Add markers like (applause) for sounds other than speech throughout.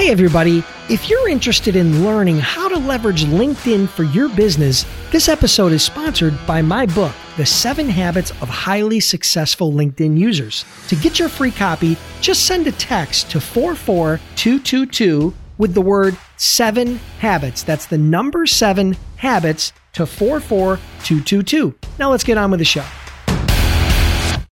Hey, everybody. If you're interested in learning how to leverage LinkedIn for your business, this episode is sponsored by my book, The Seven Habits of Highly Successful LinkedIn Users. To get your free copy, just send a text to 44222 with the word seven habits. That's the number seven habits to 44222. Now let's get on with the show.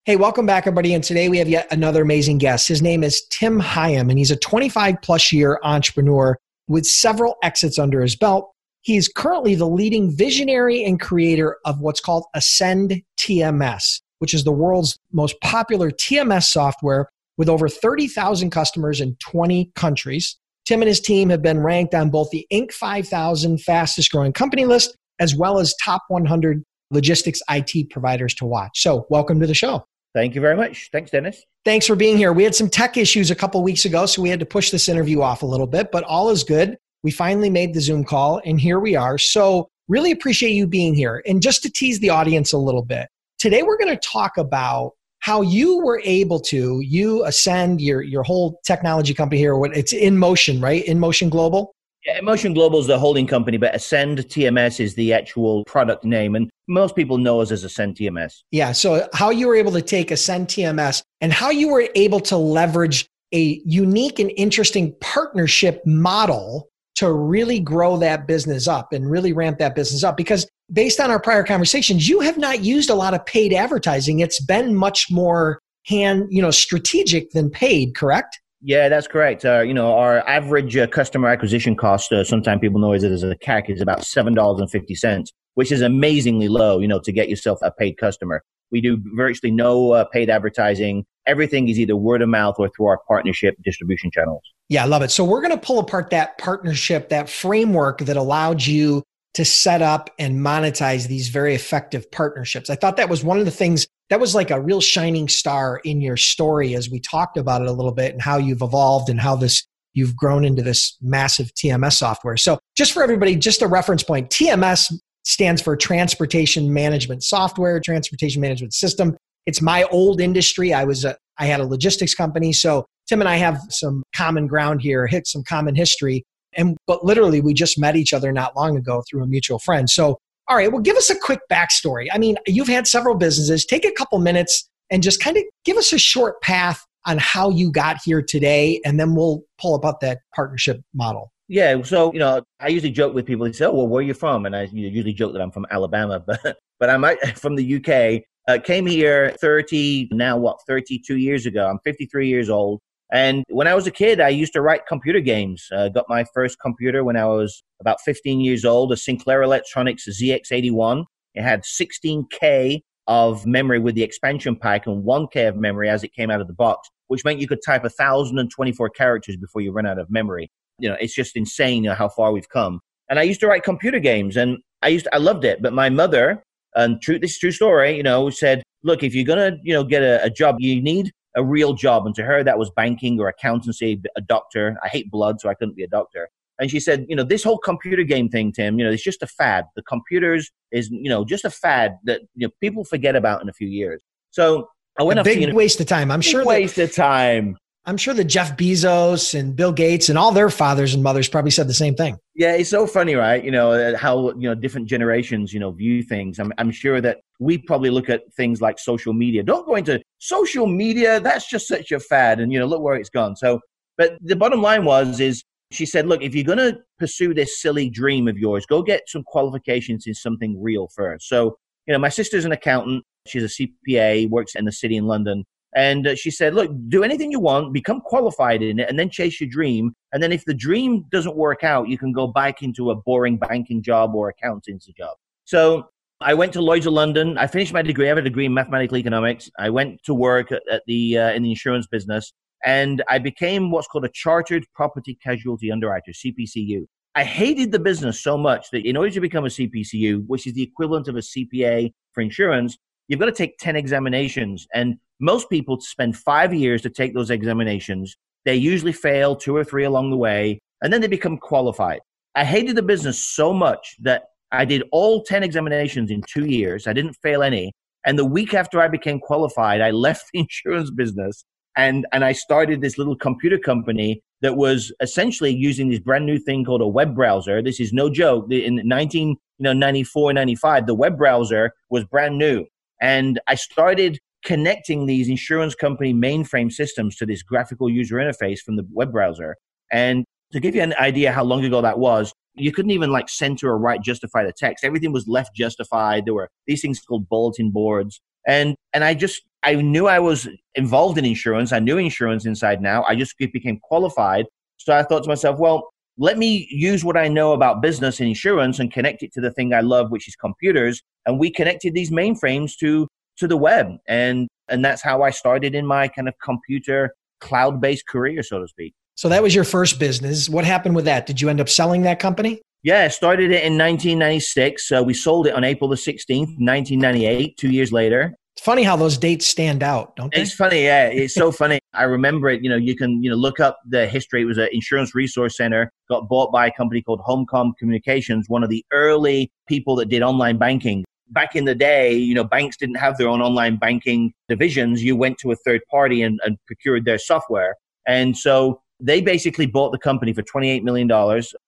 Hey, welcome back, everybody. And today we have yet another amazing guest. His name is Tim Higham, and he's a 25 plus year entrepreneur with several exits under his belt. He is currently the leading visionary and creator of what's called Ascend TMS, which is the world's most popular TMS software with over 30,000 customers in 20 countries. Tim and his team have been ranked on both the Inc. 5000 fastest growing company list as well as top 100 logistics IT providers to watch. So, welcome to the show. Thank you very much. Thanks, Dennis. Thanks for being here. We had some tech issues a couple weeks ago, so we had to push this interview off a little bit, but all is good. We finally made the Zoom call, and here we are. So, really appreciate you being here. And just to tease the audience a little bit, today we're going to talk about how you were able to you ascend your your whole technology company here what it's in motion right in motion global yeah, Motion Global is the holding company, but Ascend TMS is the actual product name. And most people know us as Ascend TMS. Yeah. So, how you were able to take Ascend TMS and how you were able to leverage a unique and interesting partnership model to really grow that business up and really ramp that business up. Because based on our prior conversations, you have not used a lot of paid advertising. It's been much more hand, you know, strategic than paid, correct? Yeah, that's correct. Uh, you know, our average uh, customer acquisition cost, uh, sometimes people know it as a CAC, is about $7.50, which is amazingly low, you know, to get yourself a paid customer. We do virtually no uh, paid advertising. Everything is either word of mouth or through our partnership distribution channels. Yeah, I love it. So we're going to pull apart that partnership, that framework that allowed you to set up and monetize these very effective partnerships. I thought that was one of the things that was like a real shining star in your story as we talked about it a little bit and how you've evolved and how this you've grown into this massive TMS software. So, just for everybody, just a reference point TMS stands for Transportation Management Software, Transportation Management System. It's my old industry. I was a, I had a logistics company. So, Tim and I have some common ground here, hit some common history. And but literally, we just met each other not long ago through a mutual friend. So, all right, well, give us a quick backstory. I mean, you've had several businesses. Take a couple minutes and just kind of give us a short path on how you got here today, and then we'll pull about that partnership model. Yeah, so you know, I usually joke with people. They say, "Oh, well, where are you from?" And I usually joke that I'm from Alabama, (laughs) but but I'm from the UK. Uh, came here 30 now what 32 years ago. I'm 53 years old. And when I was a kid, I used to write computer games. I uh, got my first computer when I was about 15 years old, a Sinclair Electronics ZX81. It had 16K of memory with the expansion pack and 1K of memory as it came out of the box, which meant you could type 1,024 characters before you run out of memory. You know, it's just insane know, how far we've come. And I used to write computer games and I used to, I loved it. But my mother, and true, this is true story, you know, said, look, if you're going to, you know, get a, a job, you need a real job. And to her, that was banking or accountancy, a doctor. I hate blood, so I couldn't be a doctor. And she said, you know, this whole computer game thing, Tim, you know, it's just a fad. The computers is, you know, just a fad that you know people forget about in a few years. So I went a big waste of time. I'm sure waste of time. I'm sure that Jeff Bezos and Bill Gates and all their fathers and mothers probably said the same thing. Yeah, it's so funny, right? You know uh, how you know different generations, you know, view things. I'm I'm sure that we probably look at things like social media. Don't go into social media. That's just such a fad, and you know, look where it's gone. So, but the bottom line was is she said, look, if you're going to pursue this silly dream of yours, go get some qualifications in something real first. So, you know, my sister's an accountant. She's a CPA, works in the city in London. And uh, she said, look, do anything you want, become qualified in it, and then chase your dream. And then if the dream doesn't work out, you can go back into a boring banking job or accountancy job. So I went to Lloyd's of London. I finished my degree. I have a degree in mathematical economics. I went to work at, the uh, in the insurance business, and I became what's called a chartered property casualty underwriter (CPCU). I hated the business so much that in order to become a CPCU, which is the equivalent of a CPA for insurance, you've got to take 10 examinations. And most people spend five years to take those examinations. They usually fail two or three along the way, and then they become qualified. I hated the business so much that I did all 10 examinations in two years. I didn't fail any. And the week after I became qualified, I (laughs) left the insurance business and, and I started this little computer company that was essentially using this brand new thing called a web browser. This is no joke. In 1994, 95, the web browser was brand new. And I started connecting these insurance company mainframe systems to this graphical user interface from the web browser. And to give you an idea how long ago that was, you couldn't even like center or right justify the text. Everything was left justified. There were these things called bulletin boards. And and I just I knew I was involved in insurance. I knew insurance inside now. I just became qualified. So I thought to myself, well, let me use what I know about business and insurance and connect it to the thing I love, which is computers. And we connected these mainframes to to the web. And and that's how I started in my kind of computer cloud-based career, so to speak. So that was your first business. What happened with that? Did you end up selling that company? Yeah, I started it in 1996. So we sold it on April the 16th, 1998, two years later. It's funny how those dates stand out, don't they? It's funny, yeah. It's so (laughs) funny. I remember it. You know, you can you know look up the history. It was an insurance resource center. Got bought by a company called Homecom Communications, one of the early people that did online banking. Back in the day, you know, banks didn't have their own online banking divisions. You went to a third party and, and procured their software. And so they basically bought the company for $28 million.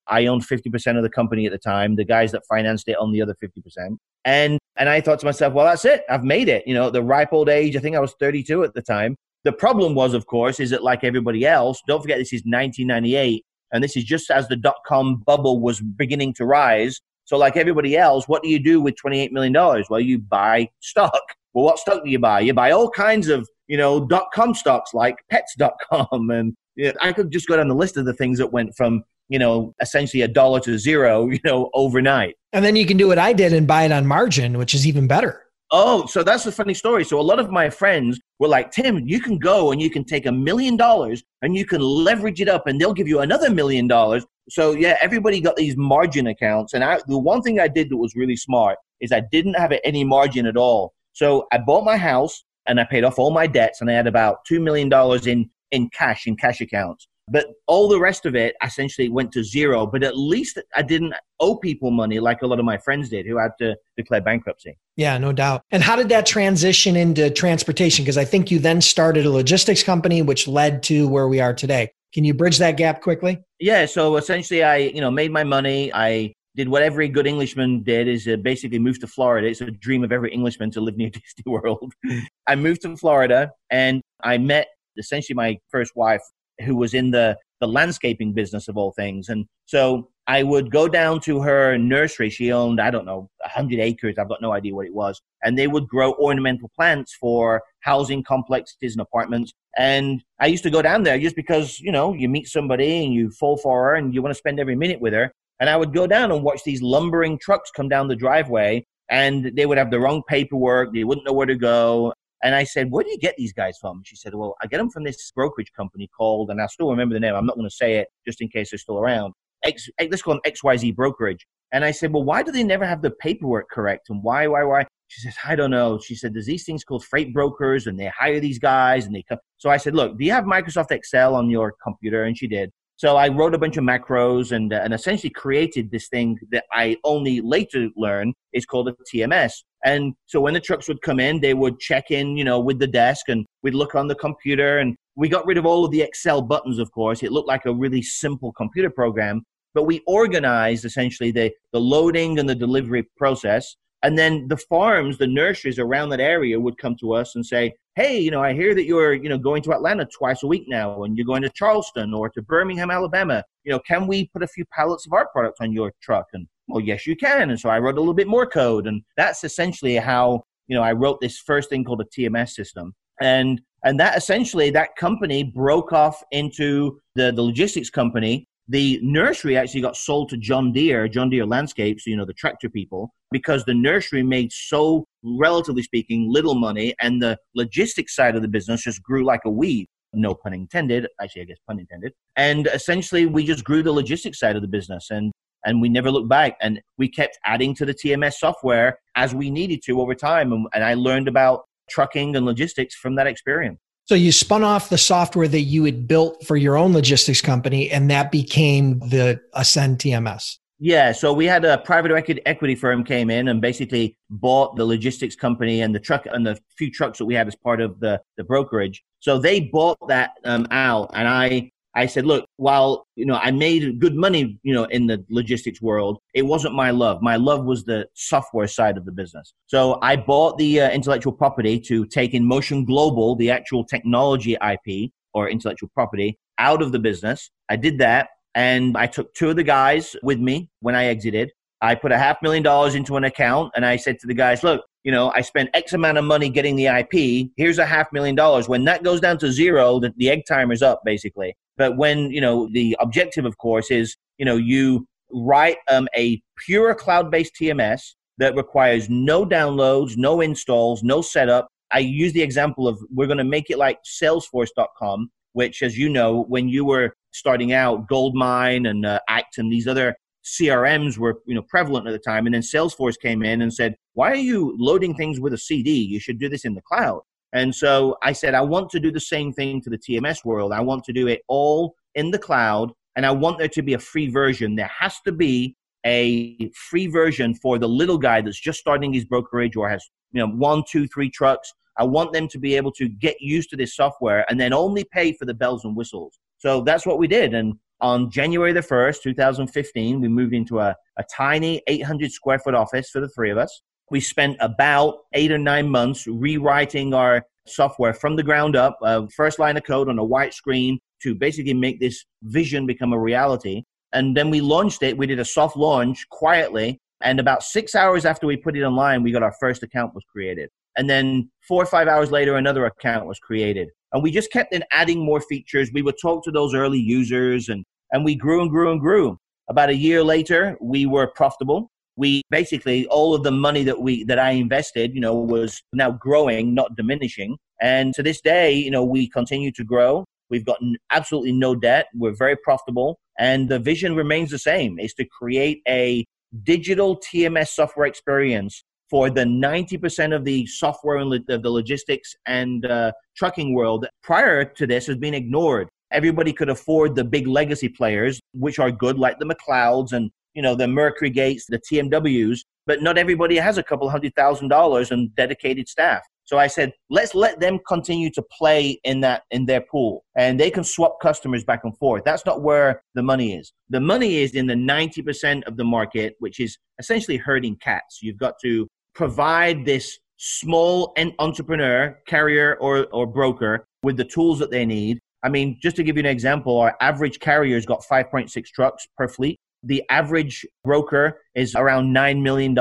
I owned 50% of the company at the time. The guys that financed it owned the other 50%. And, and I thought to myself, well, that's it. I've made it. You know, the ripe old age, I think I was 32 at the time. The problem was, of course, is that like everybody else, don't forget this is 1998. And this is just as the dot com bubble was beginning to rise. So, like everybody else, what do you do with $28 million? Well, you buy stock. Well, what stock do you buy? You buy all kinds of, you know, dot com stocks like pets.com and yeah, I could just go down the list of the things that went from you know essentially a dollar to zero, you know, overnight. And then you can do what I did and buy it on margin, which is even better. Oh, so that's a funny story. So a lot of my friends were like, Tim, you can go and you can take a million dollars and you can leverage it up and they'll give you another million dollars. So yeah, everybody got these margin accounts. And I, the one thing I did that was really smart is I didn't have any margin at all. So I bought my house and I paid off all my debts and I had about $2 million in in cash in cash accounts. But all the rest of it essentially went to zero. But at least I didn't owe people money like a lot of my friends did who had to declare bankruptcy. Yeah, no doubt. And how did that transition into transportation? Because I think you then started a logistics company, which led to where we are today. Can you bridge that gap quickly? Yeah. So essentially, I you know made my money. I did what every good Englishman did is uh, basically move to Florida. It's a dream of every Englishman to live near (laughs) Disney World. (laughs) I moved to Florida and I met essentially my first wife who was in the the landscaping business of all things. And so I would go down to her nursery. She owned, I don't know, 100 acres. I've got no idea what it was. And they would grow ornamental plants for housing complexes and apartments. And I used to go down there just because, you know, you meet somebody and you fall for her and you want to spend every minute with her. And I would go down and watch these lumbering trucks come down the driveway and they would have the wrong paperwork. They wouldn't know where to go. And I said, where do you get these guys from? She said, well, I get them from this brokerage company called, and I still remember the name. I'm not going to say it just in case they're still around. X, let's call them XYZ brokerage. And I said, well, why do they never have the paperwork correct? And why, why, why? She says, I don't know. She said, there's these things called freight brokers and they hire these guys and they come. So I said, look, do you have Microsoft Excel on your computer? And she did. So I wrote a bunch of macros and, uh, and essentially created this thing that I only later learned is called a TMS. And so when the trucks would come in, they would check in, you know, with the desk and we'd look on the computer and we got rid of all of the Excel buttons, of course. It looked like a really simple computer program, but we organized essentially the, the loading and the delivery process. And then the farms, the nurseries around that area would come to us and say, hey, you know, I hear that you're, you know, going to Atlanta twice a week now and you're going to Charleston or to Birmingham, Alabama. You know, can we put a few pallets of our product on your truck? And well, yes, you can. And so I wrote a little bit more code. And that's essentially how, you know, I wrote this first thing called a TMS system. And and that essentially that company broke off into the, the logistics company the nursery actually got sold to John Deere, John Deere Landscapes, you know, the tractor people, because the nursery made so, relatively speaking, little money and the logistics side of the business just grew like a weed. No pun intended. Actually, I guess pun intended. And essentially, we just grew the logistics side of the business. And and we never looked back. And we kept adding to the TMS software as we needed to over time. And, and I learned about trucking and logistics from that experience. So you spun off the software that you had built for your own logistics company, and that became the Ascend TMS. Yeah, so we had a private equity firm came in and basically bought the logistics company and the truck and the few trucks that we had as part of the, the brokerage. So they bought that um, out, and I I said, look, while you know I made good money, you know, in the logistics world, it wasn't my love. My love was the software side of the business. So I bought the uh, intellectual property to take InMotion Global, the actual technology IP or intellectual property, out of the business. I did that, and I took two of the guys with me when I exited. I put a half million dollars into an account, and I said to the guys, look, you know, I spent X amount of money getting the IP. Here's a half million dollars. When that goes down to zero, the, the egg timer's up, basically. But when, you know, the objective, of course, is, you know, you write um, a pure cloud based TMS that requires no downloads, no installs, no setup. I use the example of we're going to make it like Salesforce.com, which, as you know, when you were starting out, Goldmine and uh, Act and these other CRMs were you know prevalent at the time, and then Salesforce came in and said, "Why are you loading things with a CD? You should do this in the cloud." And so I said, I want to do the same thing to the TMS world. I want to do it all in the cloud, and I want there to be a free version. There has to be a free version for the little guy that's just starting his brokerage or has you know one, two, three trucks. I want them to be able to get used to this software and then only pay for the bells and whistles. So that's what we did. And on January the 1st, 2015, we moved into a, a tiny 800 square foot office for the three of us. We spent about eight or nine months rewriting our software from the ground up, uh, first line of code on a white screen to basically make this vision become a reality. And then we launched it. We did a soft launch quietly. And about six hours after we put it online, we got our first account was created. And then four or five hours later, another account was created. And we just kept in adding more features. We would talk to those early users and, and we grew and grew and grew. About a year later, we were profitable we basically all of the money that we that I invested, you know, was now growing, not diminishing. And to this day, you know, we continue to grow. We've gotten absolutely no debt. We're very profitable, and the vision remains the same: is to create a digital TMS software experience for the 90% of the software and lo- the logistics and uh, trucking world prior to this has been ignored. Everybody could afford the big legacy players, which are good, like the McLeods and you know, the MercuryGates, the TMWs, but not everybody has a couple hundred thousand dollars and dedicated staff. So I said, let's let them continue to play in that in their pool, and they can swap customers back and forth. That's not where the money is. The money is in the ninety percent of the market, which is essentially herding cats. You've got to provide this small entrepreneur, carrier, or or broker with the tools that they need. I mean, just to give you an example, our average carrier's got 5.6 trucks per fleet. The average broker is around $9 million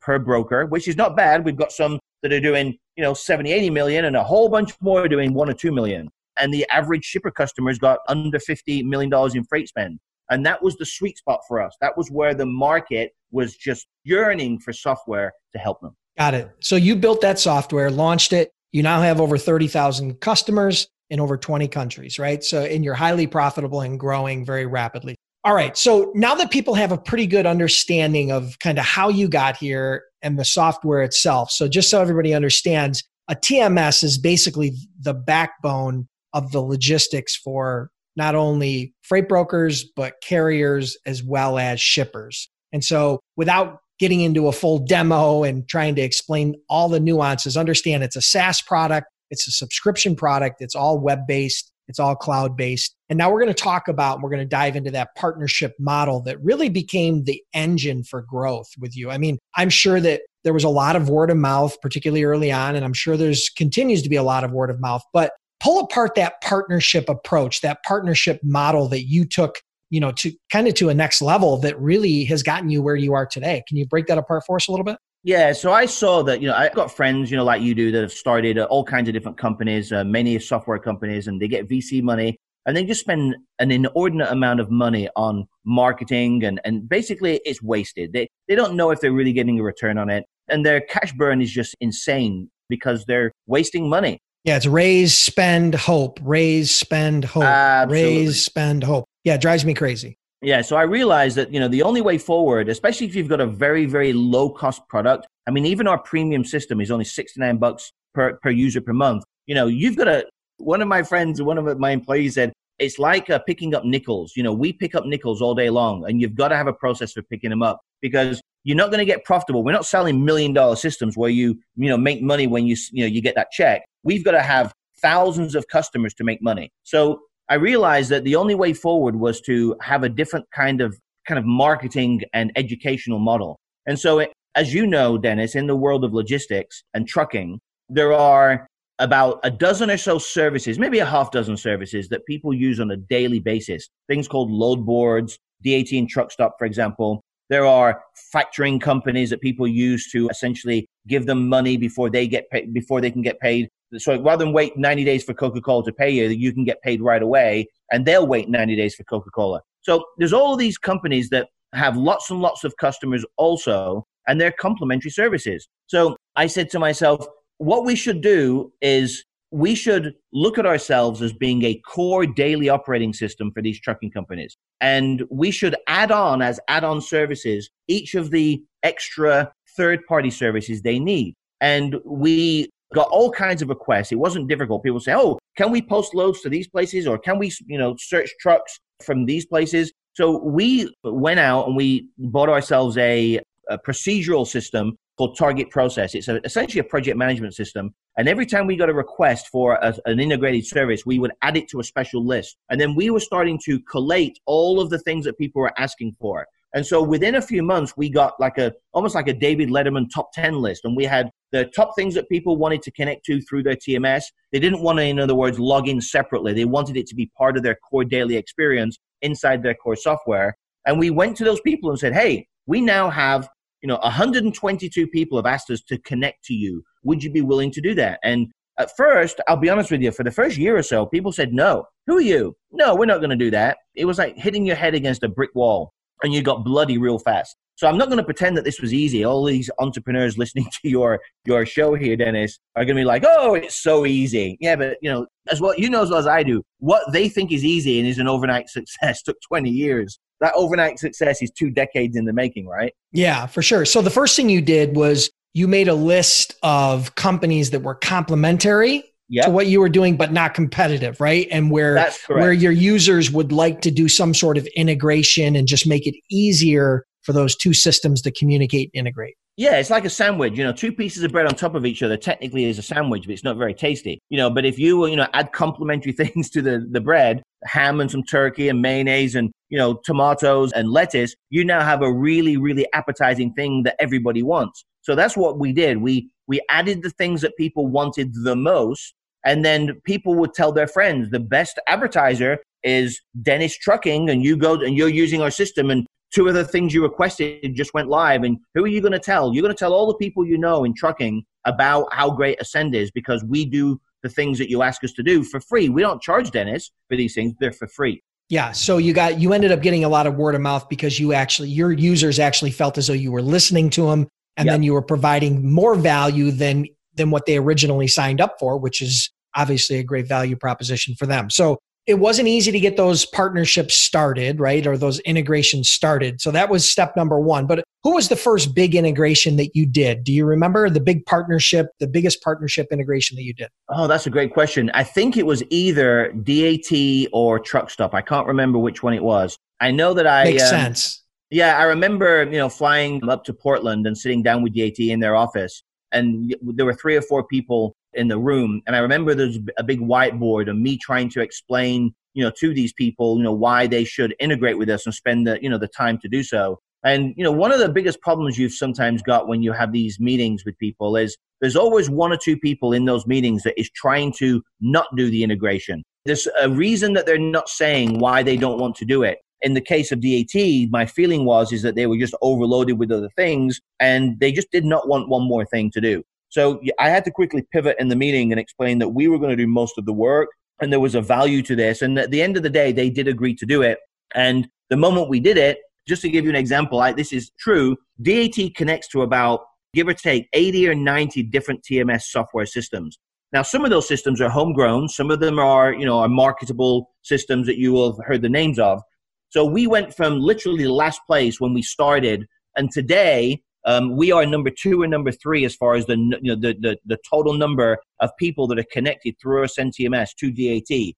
per broker, which is not bad. We've got some that are doing, you know, 70, 80 million and a whole bunch more doing one or 2 million. And the average shipper customer's got under $50 million in freight spend. And that was the sweet spot for us. That was where the market was just yearning for software to help them. Got it. So you built that software, launched it. You now have over 30,000 customers in over 20 countries, right? So, and you're highly profitable and growing very rapidly. All right. So now that people have a pretty good understanding of kind of how you got here and the software itself. So just so everybody understands, a TMS is basically the backbone of the logistics for not only freight brokers, but carriers as well as shippers. And so without getting into a full demo and trying to explain all the nuances, understand it's a SaaS product, it's a subscription product, it's all web based. It's all cloud based. And now we're going to talk about, we're going to dive into that partnership model that really became the engine for growth with you. I mean, I'm sure that there was a lot of word of mouth, particularly early on, and I'm sure there's continues to be a lot of word of mouth, but pull apart that partnership approach, that partnership model that you took you know to kind of to a next level that really has gotten you where you are today can you break that apart for us a little bit yeah, so I saw that, you know, I've got friends, you know, like you do that have started uh, all kinds of different companies, uh, many software companies, and they get VC money and they just spend an inordinate amount of money on marketing and, and basically it's wasted. They, they don't know if they're really getting a return on it. And their cash burn is just insane because they're wasting money. Yeah, it's raise, spend, hope, raise, spend, hope, Absolutely. raise, spend, hope. Yeah, it drives me crazy. Yeah, so I realized that you know the only way forward, especially if you've got a very very low cost product. I mean, even our premium system is only sixty nine bucks per per user per month. You know, you've got a. One of my friends, one of my employees said, it's like uh, picking up nickels. You know, we pick up nickels all day long, and you've got to have a process for picking them up because you're not going to get profitable. We're not selling million dollar systems where you you know make money when you you know you get that check. We've got to have thousands of customers to make money. So I realized that the only way forward was to have a different kind of kind of marketing and educational model. And so, it, as you know, Dennis, in the world of logistics and trucking, there are about a dozen or so services, maybe a half dozen services that people use on a daily basis. Things called load boards, DAT and Truckstop, for example. There are factoring companies that people use to essentially give them money before they get paid, before they can get paid so rather than wait 90 days for Coca-Cola to pay you, you can get paid right away and they'll wait 90 days for Coca-Cola. So there's all these companies that have lots and lots of customers also, and they're complementary services. So I said to myself, what we should do is we should look at ourselves as being a core daily operating system for these trucking companies. And we should add on as add on services each of the extra third party services they need. And we got all kinds of requests. It wasn't difficult. People say, "Oh, can we post loads to these places, or can we, you know, search trucks from these places?" So we went out and we bought ourselves a, a procedural system called Target Process. It's a, essentially a project management system. And every time we got a request for a, an integrated service, we would add it to a special list. And then we were starting to collate all of the things that people were asking for. And so within a few months, we got like a almost like a David Letterman top 10 list. And we had the top things that people wanted to connect to through their TMS. They didn't want to, in other words, log in separately. They wanted it to be part of their core daily experience inside their core software. And we went to those people and said, hey, we now have, you know, 122 people have asked us to connect to you. Would you be willing to do that? And at first, I'll be honest with you, for the first year or so, people said, no. Who are you? No, we're not going to do that. It was like hitting your head against a brick wall and you got bloody real fast. So I'm not going to pretend that this was easy. All these entrepreneurs (laughs) listening to your your show here, Dennis, are going to be like, "Oh, it's so easy." Yeah, but you know, as well, you know as well as I do, what they think is easy and is an overnight (laughs) success took 20 years. That overnight success is two decades in the making, right? Yeah, for sure. So the first thing you did was you made a list of companies that were complementary yep. to what you were doing, but not competitive, right? And where where your users would like to do some sort of integration and just make it easier for those two systems to communicate and integrate. Yeah, it's like a sandwich. You know, two pieces of bread on top of each other technically is a sandwich, but it's not very tasty. You know, but if you you know add complementary (laughs) things to the the bread, ham and some turkey and mayonnaise and you know tomatoes and lettuce, you now have a really really appetizing thing that everybody wants. So that's what we did. We we added the things that people wanted the most, and then people would tell their friends the best advertiser is Dennis Trucking, and you go and you're using our system, and two of the things you requested just went live. And who are you going to tell? You're going to tell all the people you know in trucking about how great Ascend is because we do the things that you ask us to do for free. We don't charge Dennis for these things; they're for free. Yeah. So you got you ended up getting a lot of word of mouth because you actually your users actually felt as though you were listening to them and yep. then you were providing more value than than what they originally signed up for, which is obviously a great value proposition for them. So it wasn't easy to get those partnerships started, right? Or those integrations started. So that was step number one. But who was the first big integration that you did? Do you remember the big partnership, the biggest partnership integration that you did? Oh, that's a great question. I think it was either DAT or Truckstop. I can't remember which one it was. I know that I makes um, sense. Yeah, I remember you know flying up to Portland and sitting down with DAT in their office, and there were three or four people in the room. And I remember there's a big whiteboard and me trying to explain, you know, to these people, you know, why they should integrate with us and spend the, you know, the time to do so. And, you know, one of the biggest problems you've sometimes got when you have these meetings with people is there's always one or two people in those meetings that is trying to not do the integration. There's a reason that they're not saying why they don't want to do it. In the case of DAT, my feeling was is that they were just overloaded with other things and they just did not want one more thing to do. So I had to quickly pivot in the meeting and explain that we were going to do most of the work and there was a value to this. And at the end of the day, they did agree to do it. And the moment we did it, just to give you an example, I, this is true. DAT connects to about, give or take, 80 or 90 different TMS software systems. Now, some of those systems are homegrown. Some of them are, you know, are marketable systems that you will have heard the names of. So we went from literally the last place when we started, and today um, we are number two and number three as far as the, you know, the, the, the total number of people that are connected through Ascend TMS to DAT.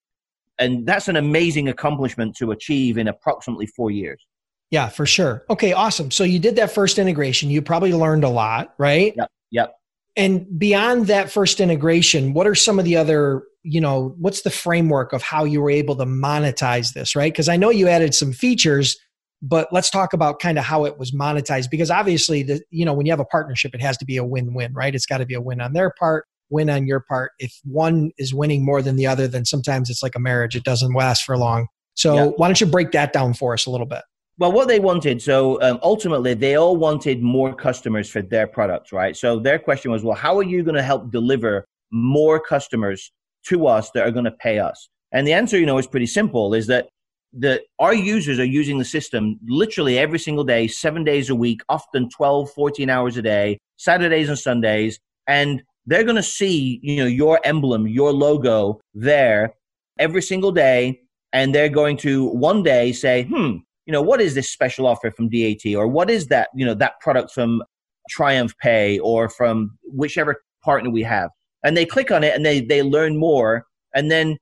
And that's an amazing accomplishment to achieve in approximately four years. Yeah, for sure. Okay, awesome. So you did that first integration. You probably learned a lot, right? Yep. Yep. And beyond that first integration, what are some of the other, you know, what's the framework of how you were able to monetize this, right? Because I know you added some features but let's talk about kind of how it was monetized because obviously the you know when you have a partnership it has to be a win-win right? It's got to be a win on their part win on your part. If one is winning more than the other then sometimes it's like a marriage it doesn't last for long. So yeah. why don't you break that down for us a little bit? Well what they wanted so um, ultimately they all wanted more customers for their products right? So their question was well how are you going to help deliver more customers to us that are going to pay us? And the answer you know is pretty simple is that that our users are using the system literally every single day, seven days a week, often 12, 14 hours a day, Saturdays and Sundays. And they're going to see, you know, your emblem, your logo there every single day. And they're going to one day say, hmm, you know, what is this special offer from DAT? Or what is that, you know, that product from TriumphPay or from whichever partner we have? And they click on it and they, they learn more. And then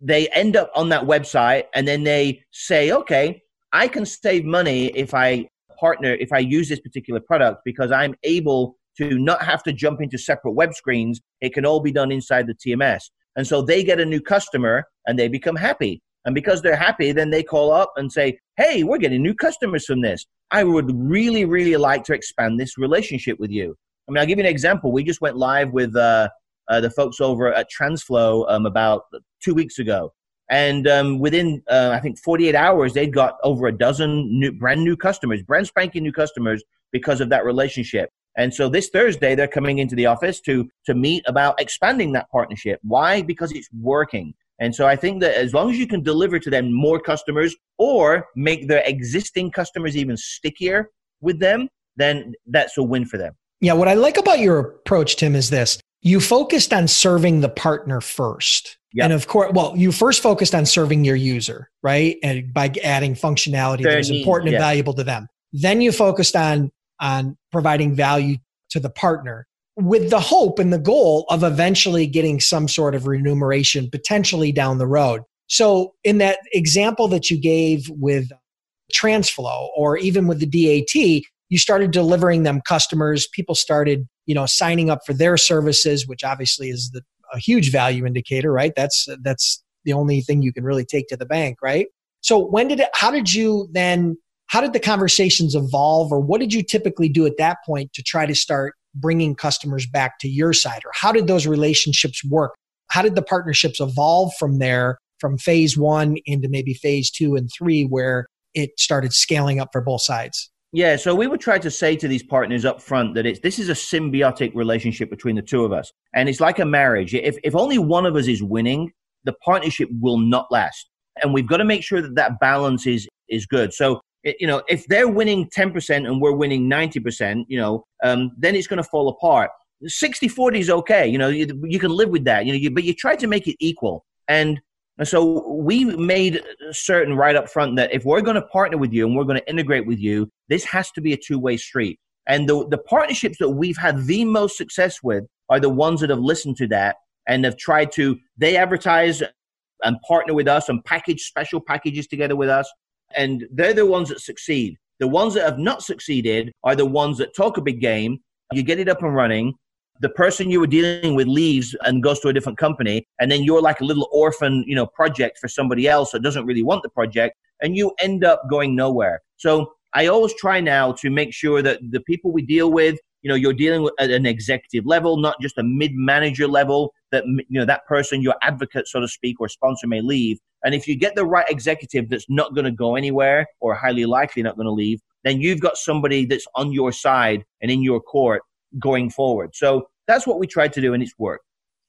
they end up on that website and then they say, okay, I can save money if I partner, if I use this particular product because I'm able to not have to jump into separate web screens. It can all be done inside the TMS. And so they get a new customer and they become happy. And because they're happy, then they call up and say, Hey, we're getting new customers from this. I would really, really like to expand this relationship with you. I mean, I'll give you an example. We just went live with uh, uh, the folks over at Transflo um, about two weeks ago. And um, within, uh, I think, 48 hours, they'd got over a dozen new, brand new customers, brand spanking new customers because of that relationship. And so this Thursday, they're coming into the office to to meet about expanding that partnership. Why? Because it's working. And so I think that as long as you can deliver to them more customers or make their existing customers even stickier with them, then that's a win for them. Yeah, what I like about your approach, Tim, is this you focused on serving the partner first. Yep. And of course, well, you first focused on serving your user, right? And by adding functionality that was important and valuable to them. Then you focused on on providing value to the partner with the hope and the goal of eventually getting some sort of remuneration potentially down the road. So in that example that you gave with TransFlo or even with the DAT, you started delivering them customers people started you know signing up for their services which obviously is the, a huge value indicator right? That's that's the only thing you can really take to the bank right? So when did it how did you then how did the conversations evolve or what did you typically do at that point to try to start bringing customers back to your side? Or how did those relationships work? How did the partnerships evolve from there from phase one into maybe phase two and three where it started scaling up for both sides yeah, so we would try to say to these partners up front that it's this is a symbiotic relationship between the two of us. And it's like a marriage. If if only one of us is winning, the partnership will not last. And we've got to make sure that that balance is is good. So you know, if they're winning 10% and we're winning 90%, you know, um, then it's going to fall apart. 60 40 is okay. You know, you, you can live with that, you know, you, but you try to make it equal. And and so we made certain right up front that if we're going to partner with you and we're going to integrate with you, this has to be a two way street. And the, the partnerships that we've had the most success with are the ones that have listened to that and have tried to, they advertise and partner with us and package special packages together with us. And they're the ones that succeed. The ones that have not succeeded are the ones that talk a big game. You get it up and running the person you were dealing with leaves and goes to a different company and then you're like a little orphan you know project for somebody else that doesn't really want the project and you end up going nowhere. So i always try now to make sure that the people we deal with you know you're dealing with at an executive level not just a mid manager level that you know that person your advocate so to speak or sponsor may leave. And if you get the right executive that's not going to go anywhere or highly likely not going to leave then you've got somebody that's on your side and in your court going forward. So that's what we tried to do, and it's worked.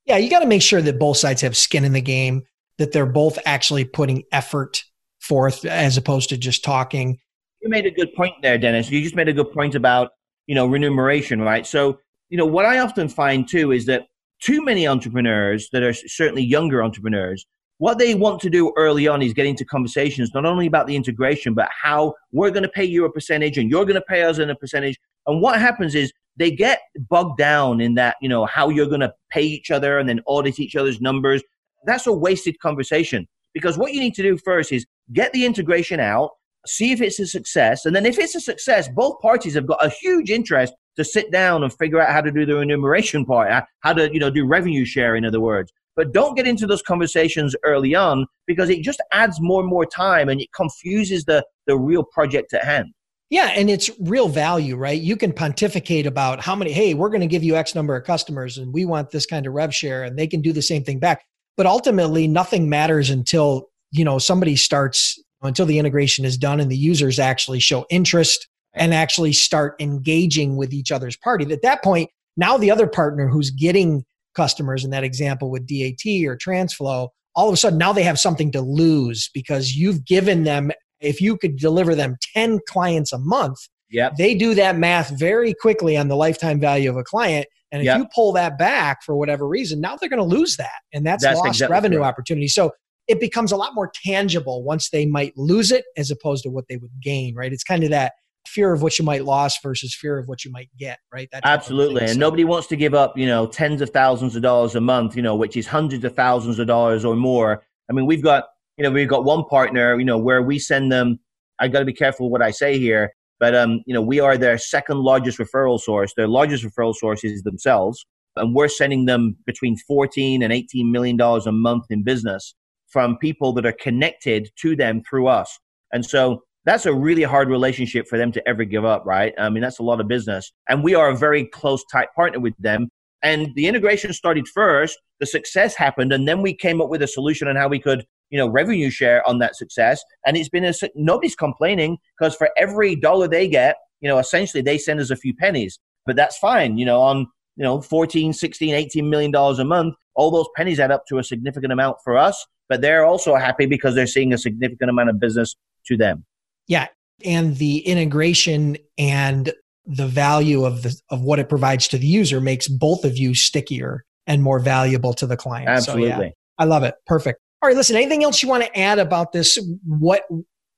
Yeah, you got to make sure that both sides have skin in the game, that they're both actually putting effort forth as opposed to just talking. You made a good point there, Dennis. You just made a good point about, you know, remuneration, right? So, you know, what I often find too is that too many entrepreneurs that are certainly younger entrepreneurs what they want to do early on is get into conversations not only about the integration, but how we're going to pay you a percentage and you're going to pay us in a percentage. And what happens is they get bogged down in that, you know, how you're going to pay each other and then audit each other's numbers. That's a wasted conversation because what you need to do first is get the integration out, see if it's a success. And then if it's a success, both parties have got a huge interest to sit down and figure out how to do the enumeration part, uh, how to, you know, do revenue share, in other words. But don't get into those conversations early on because it just adds more and more time and it confuses the, the real project at hand. Yeah, and it's real value, right? You can pontificate about how many, hey, we're going to give you X number of customers and we want this kind of rev share, and they can do the same thing back. But ultimately, nothing matters until, you know, somebody starts, until the integration is done and the users actually show interest and actually start engaging with each other's party. At that point, now the other partner who's getting customers in that example with DAT or TransFlo, all of a sudden now they have something to lose because you've given them, if you could deliver them 10 clients a month, yep. they do that math very quickly on the lifetime value of a client. And if yep. you pull that back for whatever reason, now they're going to lose that. And that's, that's lost exactly revenue correct. opportunity. So it becomes a lot more tangible once they might lose it as opposed to what they would gain, right? It's kind of that fear of what you might lose versus fear of what you might get, right? That Absolutely. And nobody wants to give up, you know, tens of thousands of dollars a month, you know, which is hundreds of thousands of dollars or more. I mean, we've got, you know, we've got one partner, you know, where we send them, I got to be careful what I say here, but, um, you know, we are their second largest referral source. Their largest referral source is themselves. And we're sending them between 14 and 18 million dollars a month in business from people that are connected to them through us. And so that's a really hard relationship for them to ever give up, right? I mean, that's a lot of business. And we are a very close, tight partner with them. And the integration started first, the success happened, and then we came up with a solution on how we could, you know, revenue share on that success. And it's been a, nobody's complaining because for every dollar they get, you know, essentially they send us a few pennies, but that's fine, you know, on, you know, 14, 16, 18 million dollars a month, all those pennies add up to a significant amount for us, but they're also happy because they're seeing a significant amount of business to them. Yeah. And the integration and the value of the of what it provides to the user makes both of you stickier and more valuable to the client. Absolutely. So, yeah, I love it. Perfect. All right, listen, anything else you want to add about this? What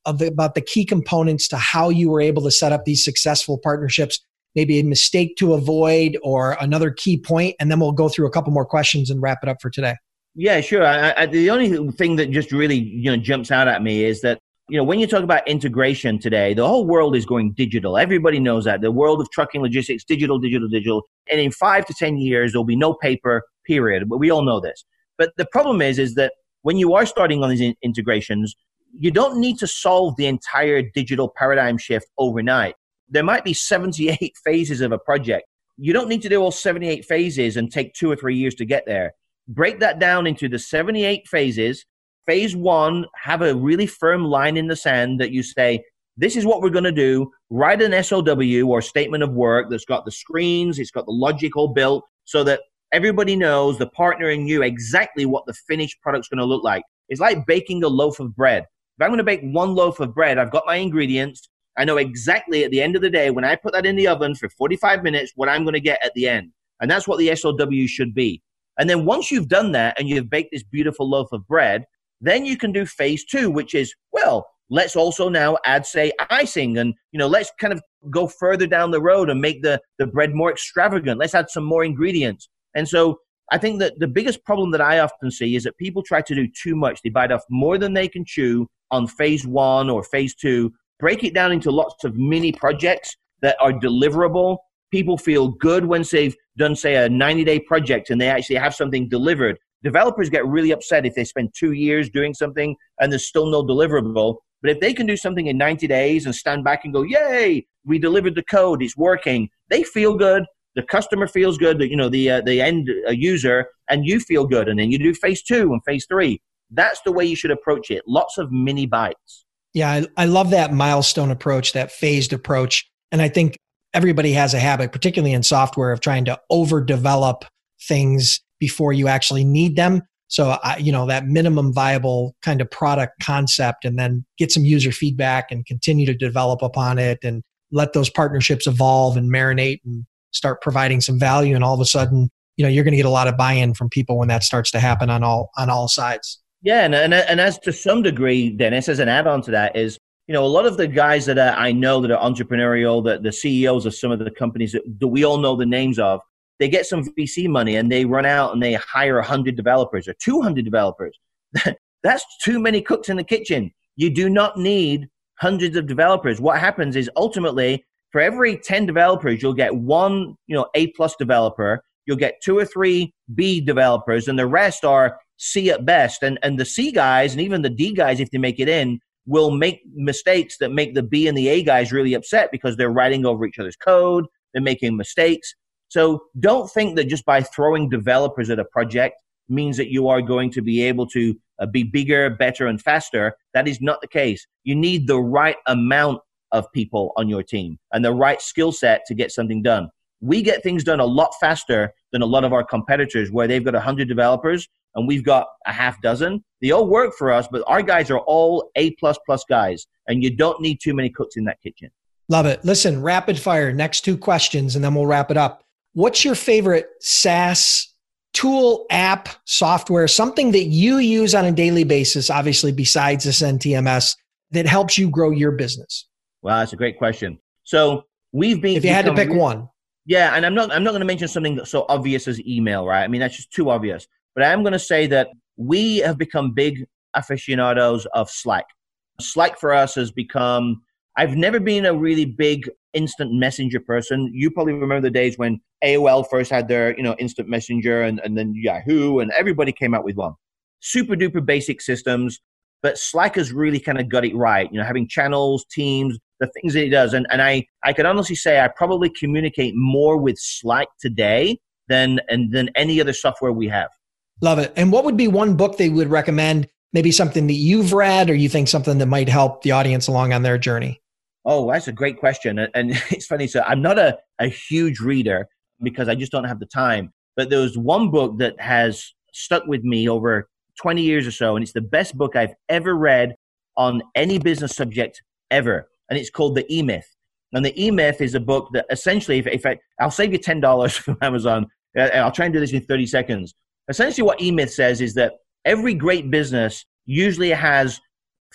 the, about the key components to how you were able to set up these successful partnerships? Maybe a mistake to avoid or another key point, and then we'll go through a couple more questions and wrap it up for today. Yeah, sure. I, I, the only thing that just really you know jumps out at me is that you know, when you talk about integration today, the whole world is going digital. Everybody knows that. The world of trucking logistics, digital, digital, digital. And in five to 10 years, there'll be no paper, period. But we all know this. But the problem is, is that when you are starting on these in- integrations, you don't need to solve the entire digital paradigm shift overnight. There might be 78 (laughs) phases of a project. You don't need to do all 78 phases and take two or three years to get there. Break that down into the 78 phases phase one, have a really firm line in the sand that you say, this is what we're going to do. Write an SOW or statement of work that's got the screens, it's got the logic all built so that everybody knows, the partner and you, exactly what the finished product's going to look like. It's like baking a loaf of bread. If I'm going to bake one loaf of bread, I've got my ingredients. I know exactly at the end of the day, when I put that in the oven for 45 minutes, what I'm going to get at the end. And that's what the SOW should be. And then once you've done that and you've baked this beautiful loaf of bread, then you can do phase two, which is, well, let's also now add, say, icing and, you know, let's kind of go further down the road and make the, the bread more extravagant. Let's add some more ingredients. And so I think that the biggest problem that I often see is that people try to do too much. They bite off more than they can chew on phase one or phase two, break it down into lots of mini projects that are deliverable. People feel good once they've done, say, a 90 day project and they actually have something delivered. Developers get really upset if they spend two years doing something and there's still no deliverable. But if they can do something in 90 days and stand back and go, yay, we delivered the code, it's working, they feel good. The customer feels good, that you know, the, uh, the end uh, user, and you feel good. And then you do phase two and phase three. That's the way you should approach it. Lots of mini bites. Yeah, I, I love that milestone approach, that phased approach. And I think everybody has a habit, particularly in software, of trying to overdevelop things before you actually need them. So, I, you know, that minimum viable kind of product concept and then get some user feedback and continue to develop upon it and let those partnerships evolve and marinate and start providing some value. And all of a sudden, you know, you're going to get a lot of buy-in from people when that starts to happen on all, on all sides. Yeah, and, and and as to some degree, Dennis, as an add-on to that is, you know, a lot of the guys that uh, I know that are entrepreneurial, that the CEOs of some of the companies that, that we all know the names of, they get some VC money and they run out and they hire 100 developers or 200 developers. (laughs) That's too many cooks in the kitchen. You do not need hundreds of developers. What happens is ultimately for every 10 developers, you'll get one, you know, A plus developer. You'll get two or three B developers and the rest are C at best. And, and the C guys and even the D guys, if they make it in, will make mistakes that make the B and the A guys really upset because they're writing over each other's code. They're making mistakes. So don't think that just by throwing developers at a project means that you are going to be able to uh, be bigger, better, and faster. That is not the case. You need the right amount of people on your team and the right skill set to get something done. We get things done a lot faster than a lot of our competitors where they've got 100 developers and we've got a half dozen. They all work for us, but our guys are all A plus plus guys, and you don't need too many cooks in that kitchen. Love it. Listen, rapid fire. Next two questions, and then we'll wrap it up. What's your favorite SaaS tool, app, software, something that you use on a daily basis, obviously besides this NTMS, that helps you grow your business? Well, that's a great question. So we've been. If you had to pick one. Yeah, and I'm not. I'm not going to mention something so obvious as email, right? I mean, that's just too obvious. But I am going to say that we have become big aficionados of Slack. Slack for us has become. I've never been a really big instant messenger person. You probably remember the days when AOL first had their, you know, instant messenger and, and then Yahoo and everybody came out with one. Super duper basic systems, but Slack has really kind of got it right. You know, having channels, teams, the things that it does. And, and I, I can honestly say I probably communicate more with Slack today than, and, than any other software we have. Love it. And what would be one book they would recommend? Maybe something that you've read or you think something that might help the audience along on their journey? Oh, that's a great question. And (laughs) it's funny. So I'm not a, a huge reader because I just don't have the time. But there was one book that has stuck with me over 20 years or so, and it's the best book I've ever read on any business subject ever. And it's called The E Myth. And The E Myth is a book that essentially, if, if I, I'll save you $10 (laughs) from Amazon, uh, I'll try and do this in 30 seconds. Essentially, what E Myth says is that every great business usually has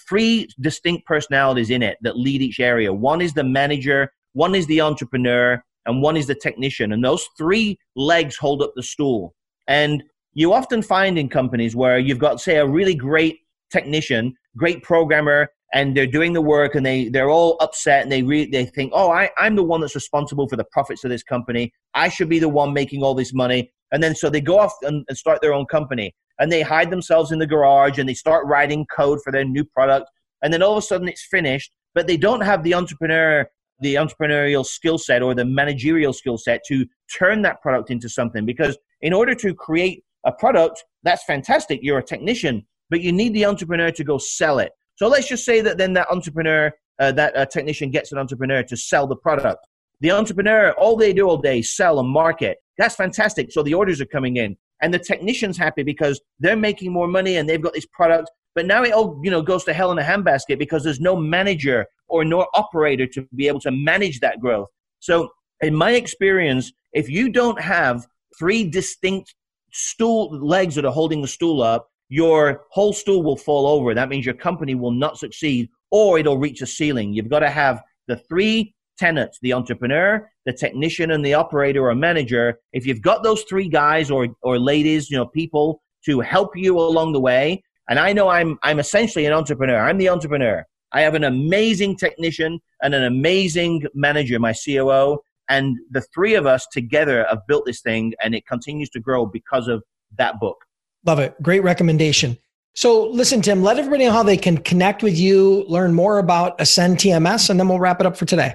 three distinct personalities in it that lead each area. One is the manager, one is the entrepreneur, and one is the technician. And those three legs hold up the stool. And you often find in companies where you've got, say, a really great technician, great programmer, and they're doing the work and they, they're all upset and they re- they think, oh, I, I'm the one that's responsible for the profits of this company. I should be the one making all this money. And then so they go off and, and start their own company and they hide themselves in the garage and they start writing code for their new product. And then all of a sudden it's finished, but they don't have the entrepreneur, the entrepreneurial skill set or the managerial skill set to turn that product into something. Because in order to create a product, that's fantastic. You're a technician, but you need the entrepreneur to go sell it. So let's just say that then that entrepreneur, uh, that uh, technician gets an entrepreneur to sell the product. The entrepreneur, all they do all day, sell and market. That's fantastic. So the orders are coming in and the technician's happy because they're making more money and they've got this product. But now it all you know goes to hell in a handbasket because there's no manager or no operator to be able to manage that growth. So in my experience, if you don't have three distinct stool legs that are holding the stool up, your whole stool will fall over. That means your company will not succeed or it'll reach a ceiling. You've got to have the three tenants the entrepreneur, the technician, and the operator or manager. If you've got those three guys or, or ladies, you know, people to help you along the way, and I know I'm, I'm essentially an entrepreneur, I'm the entrepreneur. I have an amazing technician and an amazing manager, my COO, and the three of us together have built this thing and it continues to grow because of that book. Love it. Great recommendation. So, listen, Tim, let everybody know how they can connect with you, learn more about Ascend TMS, and then we'll wrap it up for today.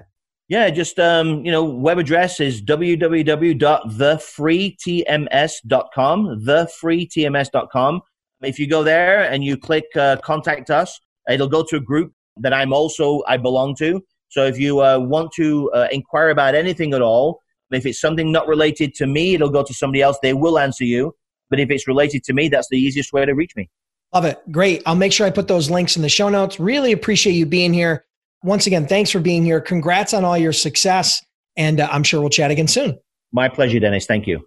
Yeah, just um, you know, web address is www.thefreetms.com, thefreetms.com. If you go there and you click uh, contact us, it'll go to a group that I'm also I belong to. So if you uh, want to uh, inquire about anything at all, if it's something not related to me, it'll go to somebody else. They will answer you. But if it's related to me, that's the easiest way to reach me. Love it. Great. I'll make sure I put those links in the show notes. Really appreciate you being here once again, thanks for being here. Congrats on all your success. And uh, I'm sure we'll chat again soon. My pleasure, Dennis. Thank you.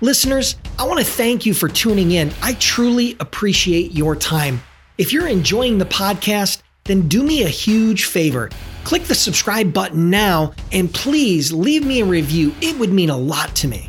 Listeners, I want to thank you for tuning in. I truly appreciate your time. If you're enjoying the podcast, then do me a huge favor. Click the subscribe button now and please leave me a review. It would mean a lot to me.